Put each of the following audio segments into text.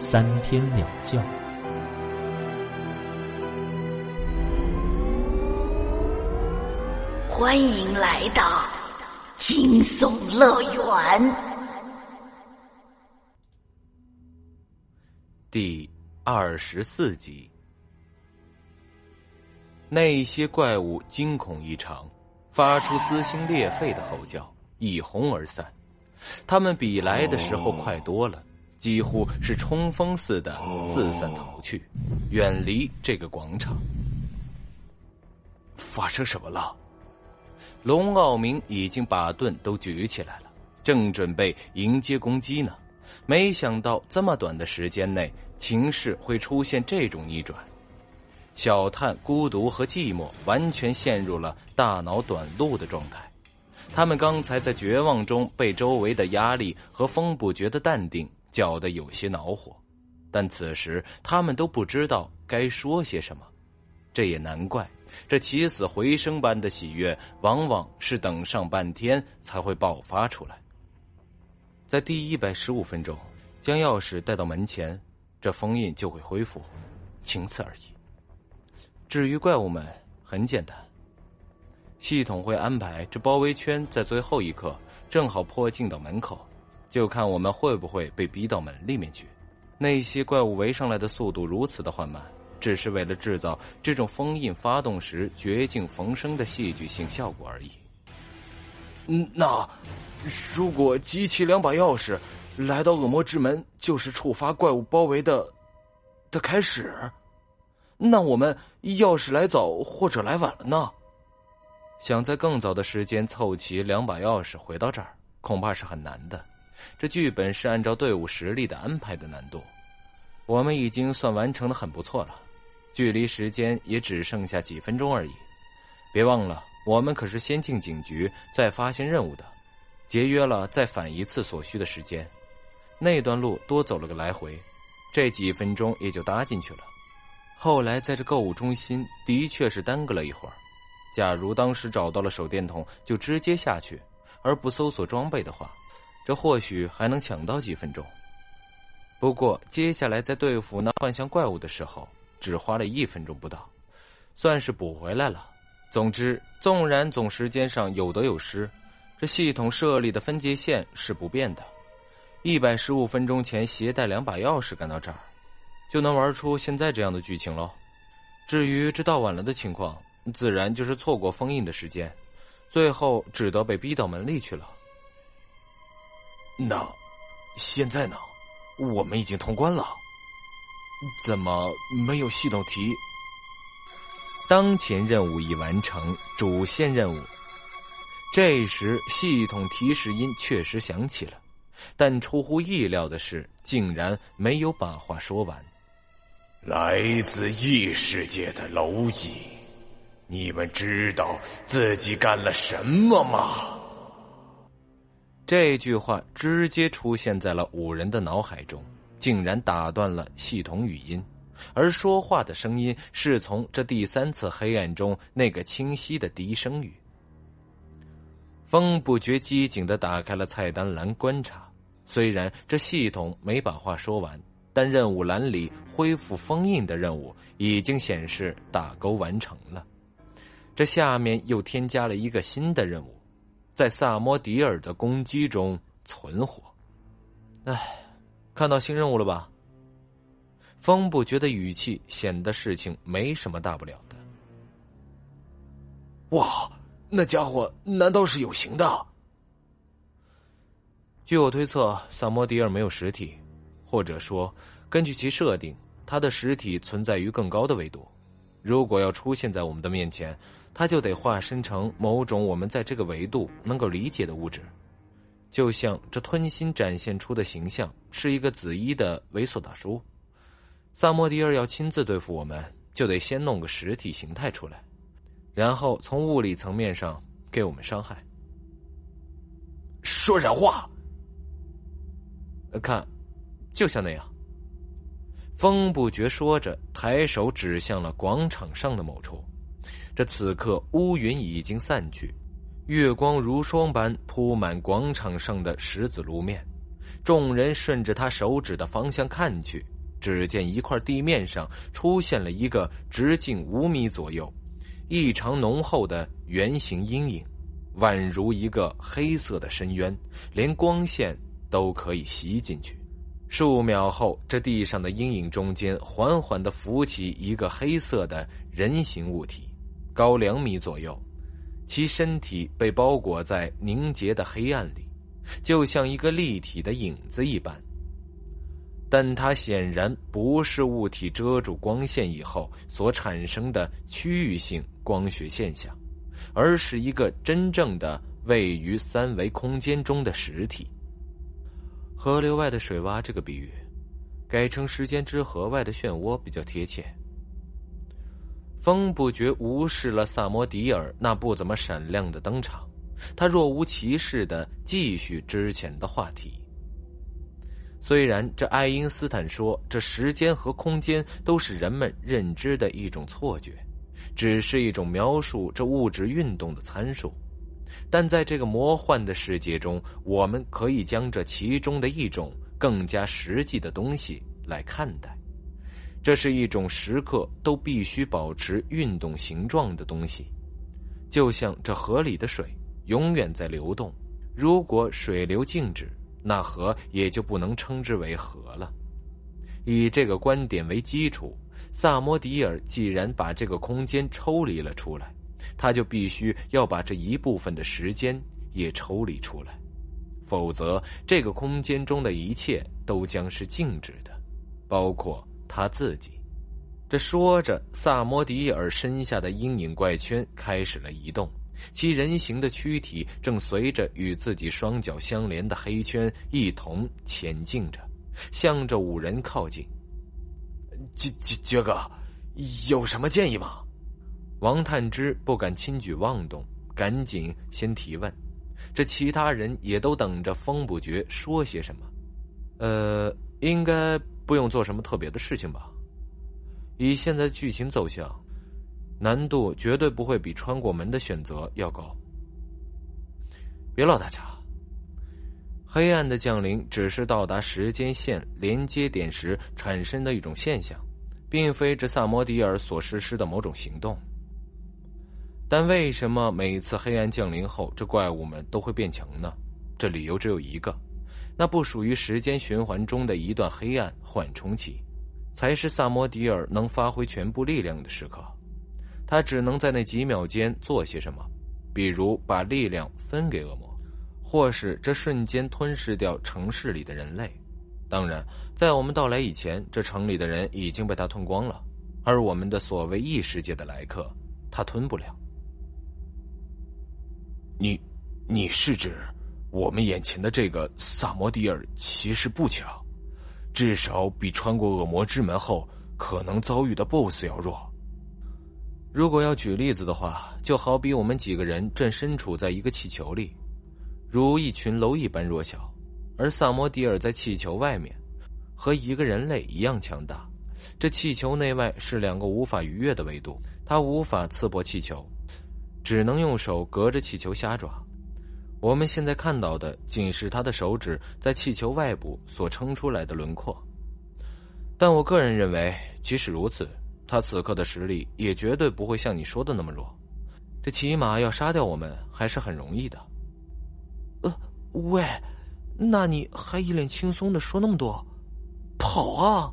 三天两觉。欢迎来到惊悚乐园第二十四集。那些怪物惊恐异常，发出撕心裂肺的吼叫，一哄而散。他们比来的时候快多了，几乎是冲锋似的四散逃去，远离这个广场。发生什么了？龙傲明已经把盾都举起来了，正准备迎接攻击呢。没想到这么短的时间内，情势会出现这种逆转。小探孤独和寂寞完全陷入了大脑短路的状态。他们刚才在绝望中被周围的压力和风不觉的淡定搅得有些恼火，但此时他们都不知道该说些什么。这也难怪，这起死回生般的喜悦往往是等上半天才会爆发出来。在第一百十五分钟，将钥匙带到门前，这封印就会恢复，仅此而已。至于怪物们，很简单，系统会安排这包围圈在最后一刻正好迫近到门口，就看我们会不会被逼到门里面去。那些怪物围上来的速度如此的缓慢，只是为了制造这种封印发动时绝境逢生的戏剧性效果而已。嗯，那如果集齐两把钥匙，来到恶魔之门，就是触发怪物包围的的开始。那我们要是来早或者来晚了呢？想在更早的时间凑齐两把钥匙回到这儿，恐怕是很难的。这剧本是按照队伍实力的安排的难度，我们已经算完成的很不错了，距离时间也只剩下几分钟而已。别忘了，我们可是先进警局再发现任务的，节约了再返一次所需的时间。那段路多走了个来回，这几分钟也就搭进去了。后来在这购物中心的确是耽搁了一会儿。假如当时找到了手电筒就直接下去，而不搜索装备的话，这或许还能抢到几分钟。不过接下来在对付那幻象怪物的时候，只花了一分钟不到，算是补回来了。总之，纵然总时间上有得有失，这系统设立的分界线是不变的。一百十五分钟前携带两把钥匙赶到这儿。就能玩出现在这样的剧情喽。至于这到晚了的情况，自然就是错过封印的时间，最后只得被逼到门里去了。那现在呢？我们已经通关了，怎么没有系统提？当前任务已完成，主线任务。这时系统提示音确实响起了，但出乎意料的是，竟然没有把话说完。来自异世界的蝼蚁，你们知道自己干了什么吗？这句话直接出现在了五人的脑海中，竟然打断了系统语音，而说话的声音是从这第三次黑暗中那个清晰的低声语。风不觉机警的打开了菜单栏观察，虽然这系统没把话说完。但任务栏里恢复封印的任务已经显示打勾完成了，这下面又添加了一个新的任务，在萨摩迪尔的攻击中存活。哎，看到新任务了吧？风不觉的语气显得事情没什么大不了的。哇，那家伙难道是有形的？据我推测，萨摩迪尔没有实体。或者说，根据其设定，它的实体存在于更高的维度。如果要出现在我们的面前，它就得化身成某种我们在这个维度能够理解的物质。就像这吞心展现出的形象是一个紫衣的猥琐大叔。萨莫迪尔要亲自对付我们，就得先弄个实体形态出来，然后从物理层面上给我们伤害。说人话。看，就像那样。风不觉说着，抬手指向了广场上的某处。这此刻乌云已经散去，月光如霜般铺满广场上的石子路面。众人顺着他手指的方向看去，只见一块地面上出现了一个直径五米左右、异常浓厚的圆形阴影，宛如一个黑色的深渊，连光线都可以吸进去。数秒后，这地上的阴影中间缓缓的浮起一个黑色的人形物体，高两米左右，其身体被包裹在凝结的黑暗里，就像一个立体的影子一般。但它显然不是物体遮住光线以后所产生的区域性光学现象，而是一个真正的位于三维空间中的实体。河流外的水洼这个比喻，改成时间之河外的漩涡比较贴切。风不觉无视了萨摩迪尔那不怎么闪亮的登场，他若无其事的继续之前的话题。虽然这爱因斯坦说这时间和空间都是人们认知的一种错觉，只是一种描述这物质运动的参数。但在这个魔幻的世界中，我们可以将这其中的一种更加实际的东西来看待。这是一种时刻都必须保持运动形状的东西，就像这河里的水永远在流动。如果水流静止，那河也就不能称之为河了。以这个观点为基础，萨摩迪尔既然把这个空间抽离了出来。他就必须要把这一部分的时间也抽离出来，否则这个空间中的一切都将是静止的，包括他自己。这说着，萨摩迪尔身下的阴影怪圈开始了移动，其人形的躯体正随着与自己双脚相连的黑圈一同前进着，向着五人靠近。杰杰杰哥，有什么建议吗？王探之不敢轻举妄动，赶紧先提问。这其他人也都等着风不绝说些什么。呃，应该不用做什么特别的事情吧？以现在剧情走向，难度绝对不会比穿过门的选择要高。别老打岔。黑暗的降临只是到达时间线连接点时产生的一种现象，并非这萨摩迪尔所实施的某种行动。但为什么每次黑暗降临后，这怪物们都会变强呢？这理由只有一个，那不属于时间循环中的一段黑暗缓冲期，才是萨摩迪尔能发挥全部力量的时刻。他只能在那几秒间做些什么，比如把力量分给恶魔，或是这瞬间吞噬掉城市里的人类。当然，在我们到来以前，这城里的人已经被他吞光了，而我们的所谓异世界的来客，他吞不了。你，你是指我们眼前的这个萨摩迪尔其实不强，至少比穿过恶魔之门后可能遭遇的 BOSS 要弱。如果要举例子的话，就好比我们几个人正身处在一个气球里，如一群蝼蚁般弱小，而萨摩迪尔在气球外面，和一个人类一样强大。这气球内外是两个无法逾越的维度，他无法刺破气球。只能用手隔着气球瞎抓。我们现在看到的，仅是他的手指在气球外部所撑出来的轮廓。但我个人认为，即使如此，他此刻的实力也绝对不会像你说的那么弱。这起码要杀掉我们，还是很容易的。呃，喂，那你还一脸轻松的说那么多？跑啊！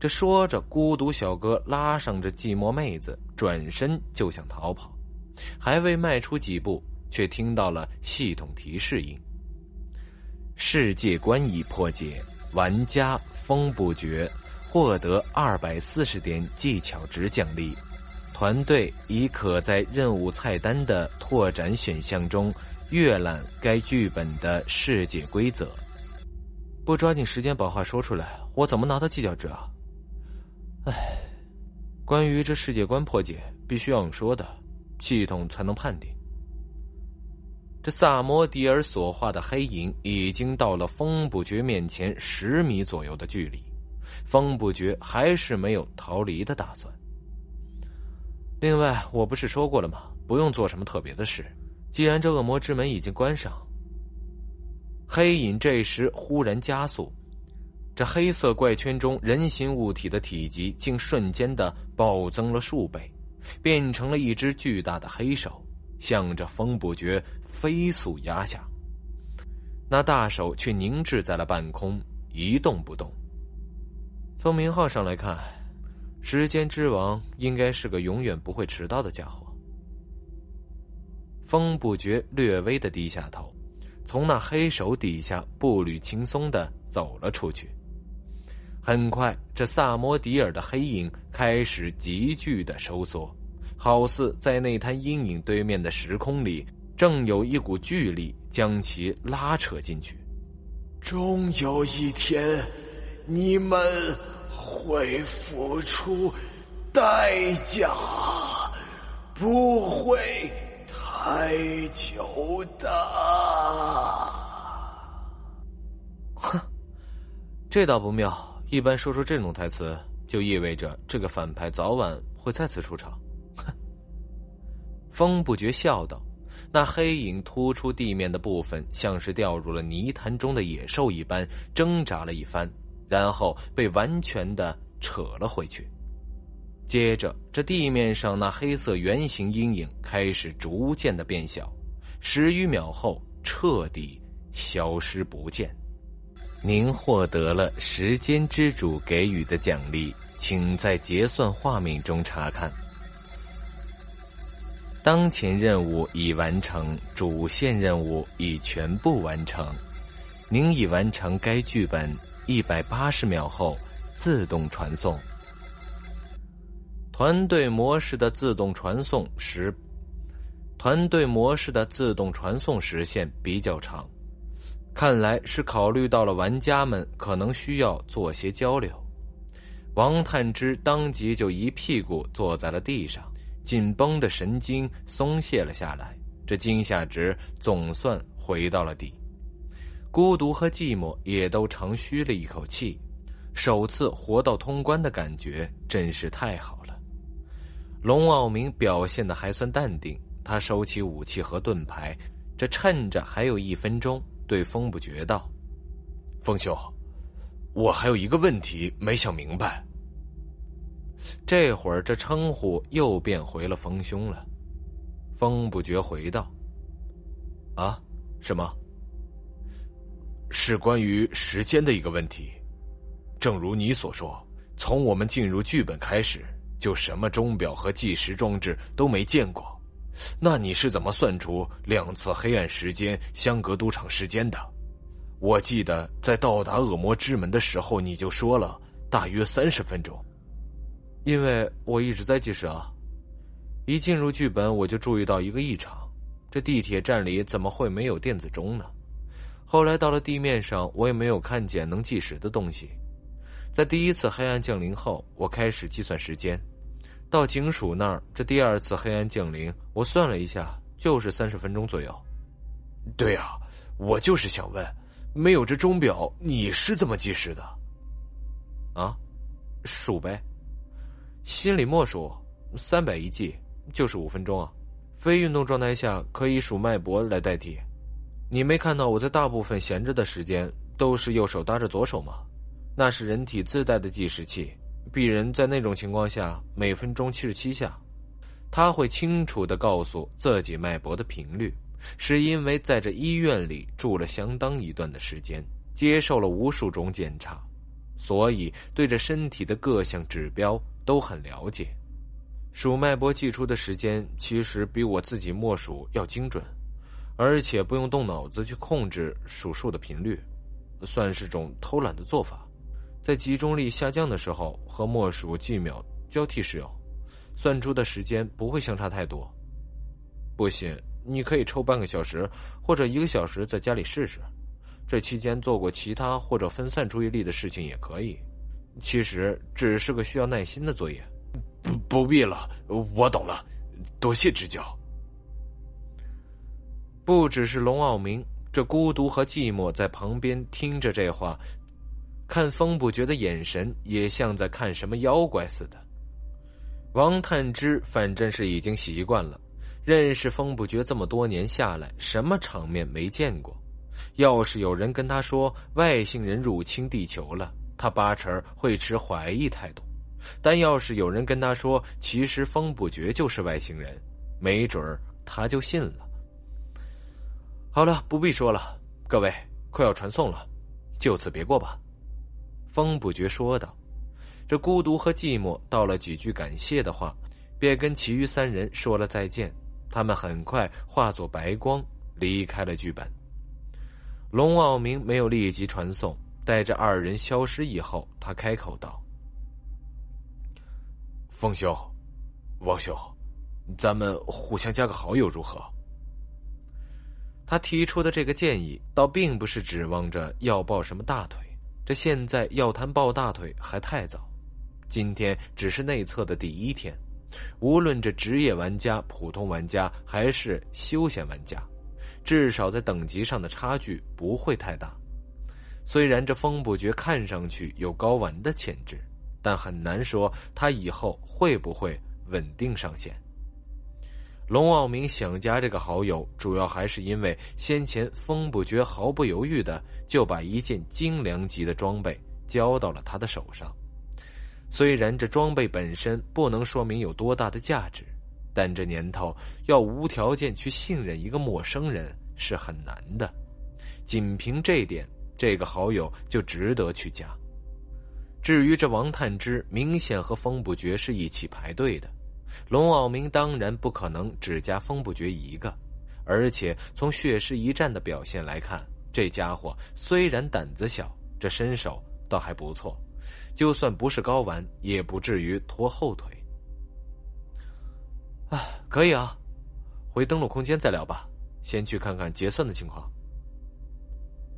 这说着，孤独小哥拉上这寂寞妹子，转身就想逃跑，还未迈出几步，却听到了系统提示音：“世界观已破解，玩家风不绝获得二百四十点技巧值奖励，团队已可在任务菜单的拓展选项中阅览该剧本的世界规则。不抓紧时间把话说出来，我怎么拿到计较值啊？唉，关于这世界观破解，必须要用说的，系统才能判定。这萨摩迪尔所画的黑影已经到了风不绝面前十米左右的距离，风不绝还是没有逃离的打算。另外，我不是说过了吗？不用做什么特别的事，既然这恶魔之门已经关上。黑影这时忽然加速，这黑色怪圈中人形物体的体积竟瞬间的暴增了数倍，变成了一只巨大的黑手，向着风不绝飞速压下。那大手却凝滞在了半空，一动不动。从名号上来看，时间之王应该是个永远不会迟到的家伙。风不绝略微的低下头。从那黑手底下步履轻松的走了出去。很快，这萨摩迪尔的黑影开始急剧的收缩，好似在那滩阴影对面的时空里，正有一股巨力将其拉扯进去。终有一天，你们会付出代价，不会。太久的，哼，这倒不妙。一般说出这种台词，就意味着这个反派早晚会再次出场。风不觉笑道：“那黑影突出地面的部分，像是掉入了泥潭中的野兽一般，挣扎了一番，然后被完全的扯了回去。”接着，这地面上那黑色圆形阴影开始逐渐的变小，十余秒后彻底消失不见。您获得了时间之主给予的奖励，请在结算画面中查看。当前任务已完成，主线任务已全部完成。您已完成该剧本，一百八十秒后自动传送。团队模式的自动传送时，团队模式的自动传送时限比较长，看来是考虑到了玩家们可能需要做些交流。王探之当即就一屁股坐在了地上，紧绷的神经松懈了下来，这惊吓值总算回到了底，孤独和寂寞也都长吁了一口气，首次活到通关的感觉真是太好了。龙傲明表现的还算淡定，他收起武器和盾牌，这趁着还有一分钟，对风不绝道：“风兄，我还有一个问题没想明白。”这会儿这称呼又变回了风兄了。风不绝回道：“啊，什么？是关于时间的一个问题。正如你所说，从我们进入剧本开始。”就什么钟表和计时装置都没见过，那你是怎么算出两次黑暗时间相隔多长时间的？我记得在到达恶魔之门的时候，你就说了大约三十分钟。因为我一直在计时啊，一进入剧本我就注意到一个异常：这地铁站里怎么会没有电子钟呢？后来到了地面上，我也没有看见能计时的东西。在第一次黑暗降临后，我开始计算时间。到警署那儿，这第二次黑暗降临，我算了一下，就是三十分钟左右。对啊，我就是想问，没有这钟表，你是怎么计时的？啊，数呗，心里默数，三百一计就是五分钟啊。非运动状态下可以数脉搏来代替。你没看到我在大部分闲着的时间都是右手搭着左手吗？那是人体自带的计时器。鄙人在那种情况下每分钟七十七下，他会清楚的告诉自己脉搏的频率，是因为在这医院里住了相当一段的时间，接受了无数种检查，所以对着身体的各项指标都很了解。数脉搏计出的时间其实比我自己默数要精准，而且不用动脑子去控制数数的频率，算是种偷懒的做法。在集中力下降的时候和默数计秒交替使用，算出的时间不会相差太多。不信，你可以抽半个小时或者一个小时在家里试试。这期间做过其他或者分散注意力的事情也可以。其实只是个需要耐心的作业。不不必了，我懂了，多谢指教。不只是龙傲明，这孤独和寂寞在旁边听着这话，看风不绝的眼神也像在看什么妖怪似的。王探之反正是已经习惯了，认识风不绝这么多年下来，什么场面没见过。要是有人跟他说外星人入侵地球了，他八成会持怀疑态度；但要是有人跟他说其实风不绝就是外星人，没准儿他就信了。好了，不必说了，各位，快要传送了，就此别过吧。”风不绝说道。这孤独和寂寞道了几句感谢的话，便跟其余三人说了再见。他们很快化作白光离开了剧本。龙傲明没有立即传送，待着二人消失以后，他开口道：“风兄，王兄，咱们互相加个好友如何？”他提出的这个建议，倒并不是指望着要抱什么大腿，这现在要谈抱大腿还太早。今天只是内测的第一天，无论这职业玩家、普通玩家还是休闲玩家，至少在等级上的差距不会太大。虽然这风不绝看上去有高玩的潜质，但很难说他以后会不会稳定上线。龙傲明想加这个好友，主要还是因为先前风不绝毫不犹豫的就把一件精良级的装备交到了他的手上。虽然这装备本身不能说明有多大的价值，但这年头要无条件去信任一个陌生人是很难的。仅凭这点，这个好友就值得去加。至于这王探之，明显和风不绝是一起排队的，龙傲明当然不可能只加风不绝一个。而且从血尸一战的表现来看，这家伙虽然胆子小，这身手倒还不错。就算不是高玩，也不至于拖后腿。啊，可以啊，回登录空间再聊吧。先去看看结算的情况。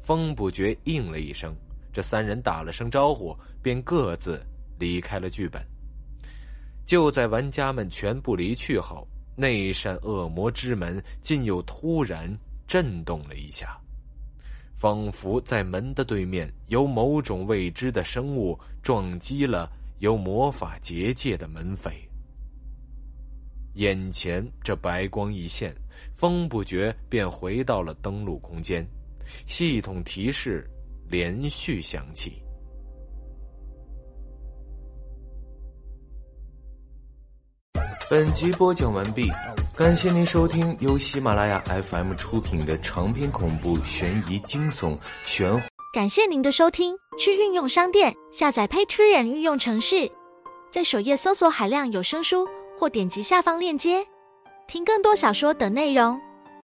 风不觉应了一声，这三人打了声招呼，便各自离开了剧本。就在玩家们全部离去后，那扇恶魔之门竟又突然震动了一下。仿佛在门的对面，有某种未知的生物撞击了有魔法结界的门扉。眼前这白光一现，风不觉便回到了登录空间，系统提示连续响起。本集播讲完毕，感谢您收听由喜马拉雅 FM 出品的长篇恐怖悬疑惊悚玄。感谢您的收听，去运用商店下载 Patreon 运用城市，在首页搜索海量有声书，或点击下方链接听更多小说等内容。